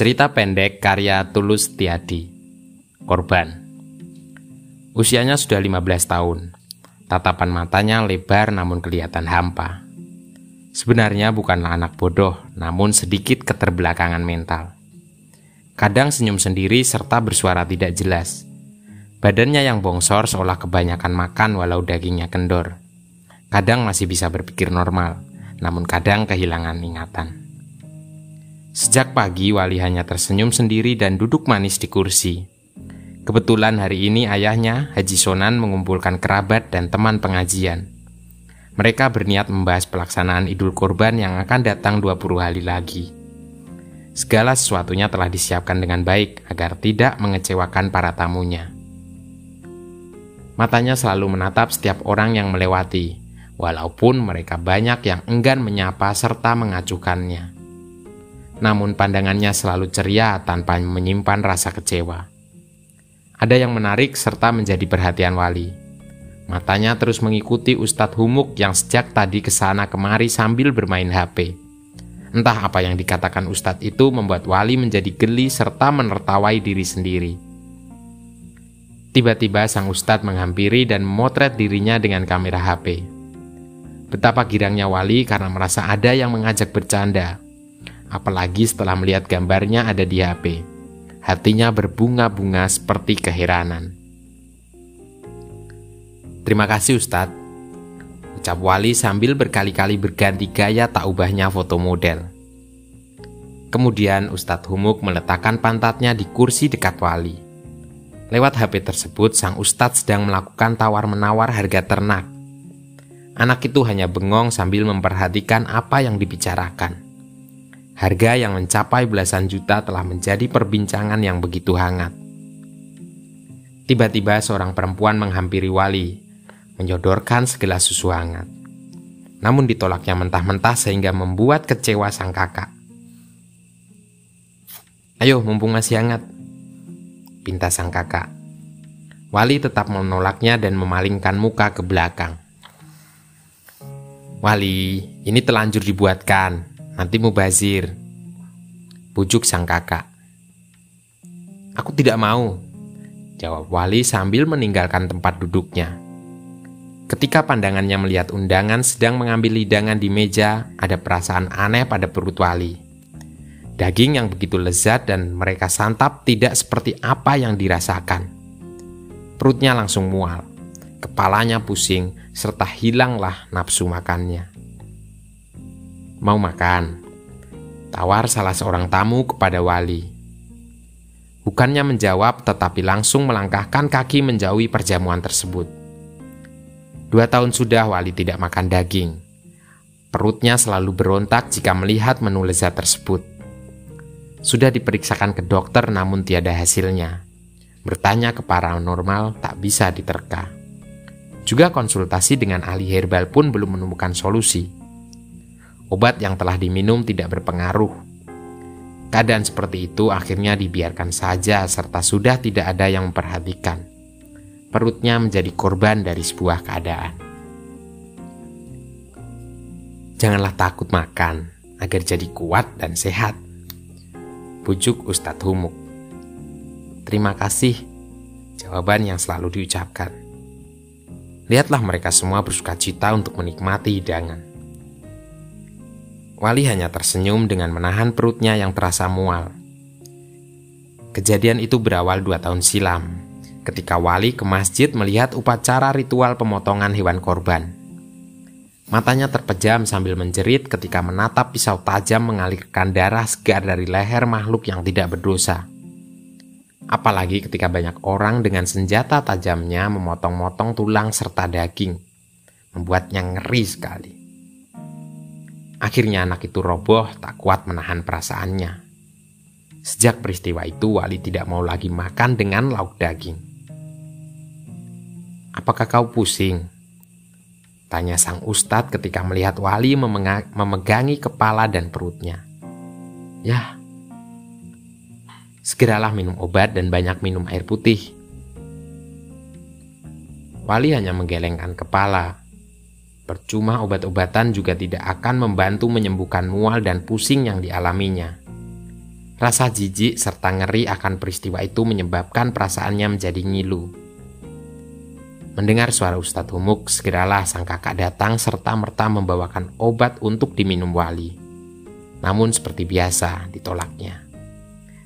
Cerita pendek karya Tulus Tiadi. Korban. Usianya sudah 15 tahun. Tatapan matanya lebar namun kelihatan hampa. Sebenarnya bukanlah anak bodoh Namun sedikit keterbelakangan mental. Kadang senyum sendiri serta bersuara tidak jelas. Badannya yang bongsor seolah kebanyakan makan walau dagingnya kendor. Kadang masih bisa berpikir normal Namun kadang kehilangan ingatan Sejak pagi Wali hanya tersenyum sendiri dan duduk manis di kursi. Kebetulan hari ini ayahnya, Haji Sonan, mengumpulkan kerabat dan teman pengajian. Mereka berniat membahas pelaksanaan Idul Kurban yang akan datang 20 hari lagi. Segala sesuatunya telah disiapkan dengan baik agar tidak mengecewakan para tamunya. Matanya selalu menatap setiap orang yang melewati, walaupun mereka banyak yang enggan menyapa serta mengacuhkannya namun pandangannya selalu ceria tanpa menyimpan rasa kecewa. Ada yang menarik serta menjadi perhatian Wali. Matanya terus mengikuti Ustadz Humuk yang sejak tadi ke sana kemari sambil bermain HP. Entah apa yang dikatakan Ustadz itu membuat Wali menjadi geli serta menertawai diri sendiri. Tiba-tiba sang Ustadz menghampiri dan memotret dirinya dengan kamera HP. Betapa girangnya Wali karena merasa ada yang mengajak bercanda apalagi setelah melihat gambarnya ada di HP. Hatinya berbunga-bunga seperti keheranan. Terima kasih Ustadz. Ucap Wali sambil berkali-kali berganti gaya tak ubahnya foto model. Kemudian Ustadz Humuk meletakkan pantatnya di kursi dekat Wali. Lewat HP tersebut, sang Ustadz sedang melakukan tawar-menawar harga ternak. Anak itu hanya bengong sambil memperhatikan apa yang dibicarakan. Harga yang mencapai belasan juta telah menjadi perbincangan yang begitu hangat. Tiba-tiba seorang perempuan menghampiri Wali, menyodorkan segelas susu hangat. Namun ditolaknya mentah-mentah sehingga membuat kecewa sang kakak. Ayo, mumpung masih hangat, pinta sang kakak. Wali tetap menolaknya dan memalingkan muka ke belakang. Wali, ini telanjur dibuatkan, nanti mubazir. Bujuk sang kakak. Aku tidak mau, jawab Wali sambil meninggalkan tempat duduknya. Ketika pandangannya melihat undangan sedang mengambil hidangan di meja, ada perasaan aneh pada perut Wali. Daging yang begitu lezat dan mereka santap tidak seperti apa yang dirasakan. Perutnya langsung mual, kepalanya pusing, serta hilanglah nafsu makannya. Mau makan? Tawar salah seorang tamu kepada wali. Bukannya menjawab, tetapi langsung melangkahkan kaki menjauhi perjamuan tersebut. Dua tahun sudah wali tidak makan daging. Perutnya selalu berontak jika melihat menu lezat tersebut. Sudah diperiksakan ke dokter namun tiada hasilnya. Bertanya ke paranormal tak bisa diterka. Juga konsultasi dengan ahli herbal pun belum menemukan solusi. Obat yang telah diminum tidak berpengaruh. Keadaan seperti itu akhirnya dibiarkan saja serta sudah tidak ada yang memperhatikan. Perutnya menjadi korban dari sebuah keadaan. Janganlah takut makan agar jadi kuat dan sehat. Pujuk Ustadz Humuk. Terima kasih, jawaban yang selalu diucapkan. Lihatlah mereka semua bersuka cita untuk menikmati hidangan. Wali hanya tersenyum dengan menahan perutnya yang terasa mual. Kejadian itu berawal dua tahun silam, ketika Wali ke masjid melihat upacara ritual pemotongan hewan korban. Matanya terpejam sambil menjerit ketika menatap pisau tajam mengalirkan darah segar dari leher makhluk yang tidak berdosa. Apalagi ketika banyak orang dengan senjata tajamnya memotong-motong tulang serta daging, membuatnya ngeri sekali. Akhirnya anak itu roboh tak kuat menahan perasaannya. Sejak peristiwa itu Wali tidak mau lagi makan dengan lauk daging. Apakah kau pusing? Tanya sang ustadz ketika melihat Wali memegangi kepala dan perutnya. Ya, segeralah minum obat dan banyak minum air putih. Wali hanya menggelengkan kepala Percuma obat-obatan juga tidak akan membantu menyembuhkan mual dan pusing yang dialaminya. Rasa jijik serta ngeri akan peristiwa itu menyebabkan perasaannya menjadi ngilu. Mendengar suara Ustadz Humuk, segeralah sang kakak datang serta merta membawakan obat untuk diminum wali. Namun seperti biasa, ditolaknya.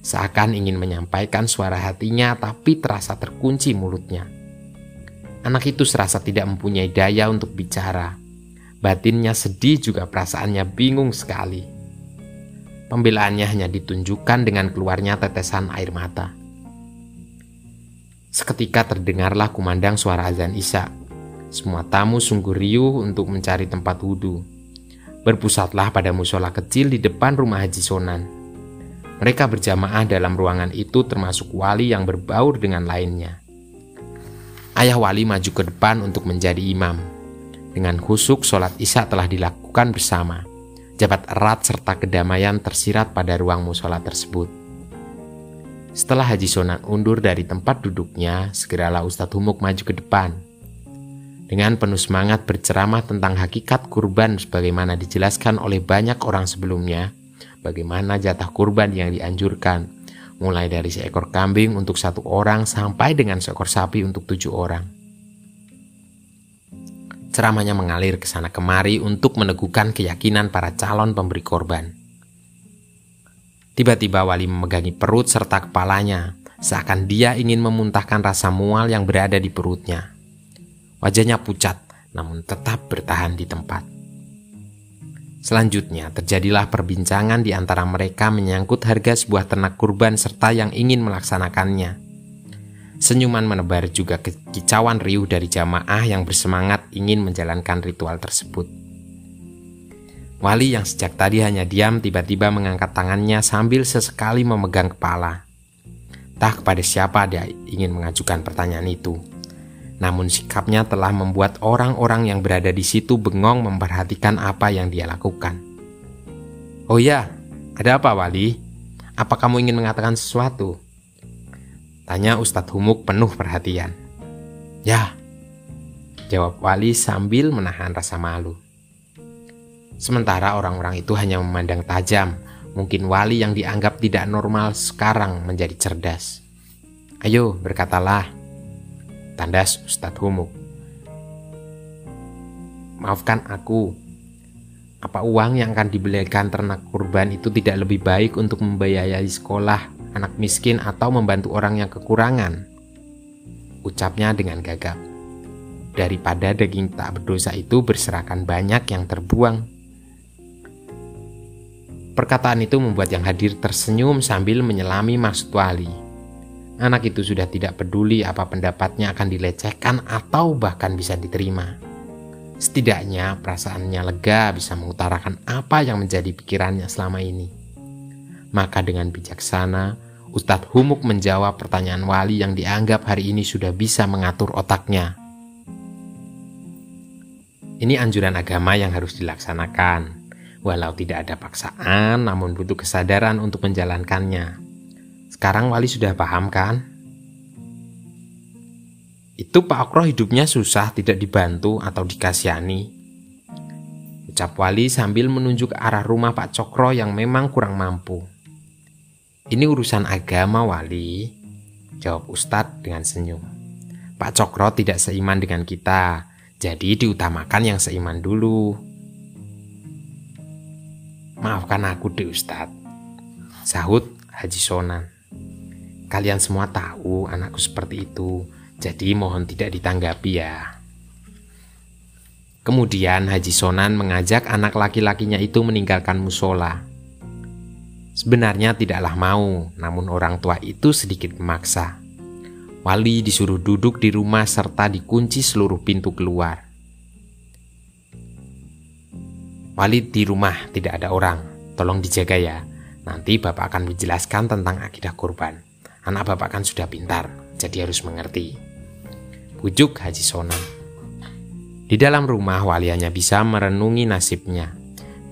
Seakan ingin menyampaikan suara hatinya tapi terasa terkunci mulutnya. Anak itu serasa tidak mempunyai daya untuk bicara. Batinnya sedih juga perasaannya bingung sekali. Pembelaannya hanya ditunjukkan dengan keluarnya tetesan air mata. Seketika terdengarlah kumandang suara azan Isya. Semua tamu sungguh riuh untuk mencari tempat wudhu. Berpusatlah pada musola kecil di depan rumah Haji Sonan. Mereka berjamaah dalam ruangan itu termasuk wali yang berbaur dengan lainnya. Ayah wali maju ke depan untuk menjadi imam. Dengan khusuk sholat isya telah dilakukan bersama jabat erat serta kedamaian tersirat pada ruang musola tersebut. Setelah Haji Sonan undur dari tempat duduknya, segeralah Ustadz Humuk maju ke depan. Dengan penuh semangat berceramah tentang hakikat kurban sebagaimana dijelaskan oleh banyak orang sebelumnya, bagaimana jatah kurban yang dianjurkan, mulai dari seekor kambing untuk satu orang sampai dengan seekor sapi untuk tujuh orang. Ceramahnya mengalir ke sana kemari untuk meneguhkan keyakinan para calon pemberi korban. Tiba-tiba wali memegangi perut serta kepalanya, seakan dia ingin memuntahkan rasa mual yang berada di perutnya. Wajahnya pucat, namun tetap bertahan di tempat. Selanjutnya, terjadilah perbincangan di antara mereka menyangkut harga sebuah ternak kurban serta yang ingin melaksanakannya. Senyuman menebar juga kicauan riuh dari jamaah yang bersemangat ingin menjalankan ritual tersebut. Wali yang sejak tadi hanya diam tiba-tiba mengangkat tangannya sambil sesekali memegang kepala. Tak kepada siapa dia ingin mengajukan pertanyaan itu. Namun sikapnya telah membuat orang-orang yang berada di situ bengong memperhatikan apa yang dia lakukan. Oh ya, ada apa Wali? Apa kamu ingin mengatakan sesuatu? Tanya Ustadz Humuk penuh perhatian. Ya, jawab Wali sambil menahan rasa malu. Sementara orang-orang itu hanya memandang tajam, mungkin Wali yang dianggap tidak normal sekarang menjadi cerdas. Ayo, berkatalah. Tandas Ustadz Humuk. Maafkan aku, apa uang yang akan dibelikan ternak kurban itu tidak lebih baik untuk membiayai sekolah anak miskin atau membantu orang yang kekurangan. Ucapnya dengan gagap. Daripada daging tak berdosa itu berserakan banyak yang terbuang. Perkataan itu membuat yang hadir tersenyum sambil menyelami maksud wali. Anak itu sudah tidak peduli apa pendapatnya akan dilecehkan atau bahkan bisa diterima. Setidaknya perasaannya lega bisa mengutarakan apa yang menjadi pikirannya selama ini. Maka dengan bijaksana, Ustadz Humuk menjawab pertanyaan wali yang dianggap hari ini sudah bisa mengatur otaknya. Ini anjuran agama yang harus dilaksanakan. Walau tidak ada paksaan, namun butuh kesadaran untuk menjalankannya. Sekarang wali sudah paham kan? Itu Pak Okro hidupnya susah tidak dibantu atau dikasihani. Ucap wali sambil menunjuk arah rumah Pak Cokro yang memang kurang mampu. Ini urusan agama wali, jawab Ustadz dengan senyum. Pak Cokro tidak seiman dengan kita, jadi diutamakan yang seiman dulu. Maafkan aku deh Ustadz, sahut Haji Sonan. Kalian semua tahu anakku seperti itu, jadi mohon tidak ditanggapi ya. Kemudian Haji Sonan mengajak anak laki-lakinya itu meninggalkan musola Sebenarnya tidaklah mau, namun orang tua itu sedikit memaksa. Wali disuruh duduk di rumah serta dikunci seluruh pintu keluar. Wali di rumah tidak ada orang, tolong dijaga ya. Nanti bapak akan menjelaskan tentang akidah kurban. Anak bapak kan sudah pintar, jadi harus mengerti. Bujuk Haji Sonan. Di dalam rumah wali hanya bisa merenungi nasibnya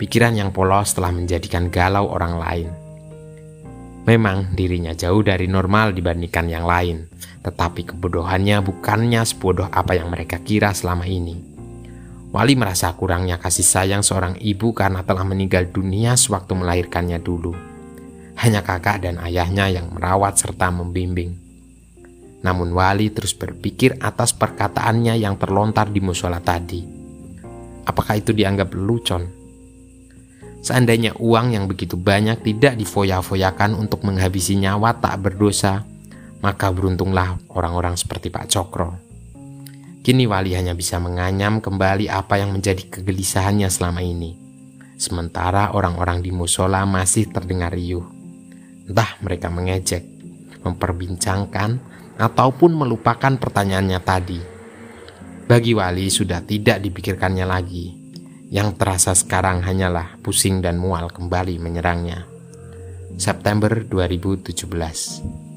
pikiran yang polos telah menjadikan galau orang lain. Memang dirinya jauh dari normal dibandingkan yang lain, tetapi kebodohannya bukannya sebodoh apa yang mereka kira selama ini. Wali merasa kurangnya kasih sayang seorang ibu karena telah meninggal dunia sewaktu melahirkannya dulu. Hanya kakak dan ayahnya yang merawat serta membimbing. Namun Wali terus berpikir atas perkataannya yang terlontar di musola tadi. Apakah itu dianggap lelucon? Seandainya uang yang begitu banyak tidak difoya-foyakan untuk menghabisi nyawa tak berdosa, maka beruntunglah orang-orang seperti Pak Cokro. Kini Wali hanya bisa menganyam kembali apa yang menjadi kegelisahannya selama ini. Sementara orang-orang di musola masih terdengar riuh. Entah mereka mengejek, memperbincangkan, ataupun melupakan pertanyaannya tadi. Bagi Wali sudah tidak dipikirkannya lagi. Yang terasa sekarang hanyalah pusing dan mual kembali menyerangnya. September 2017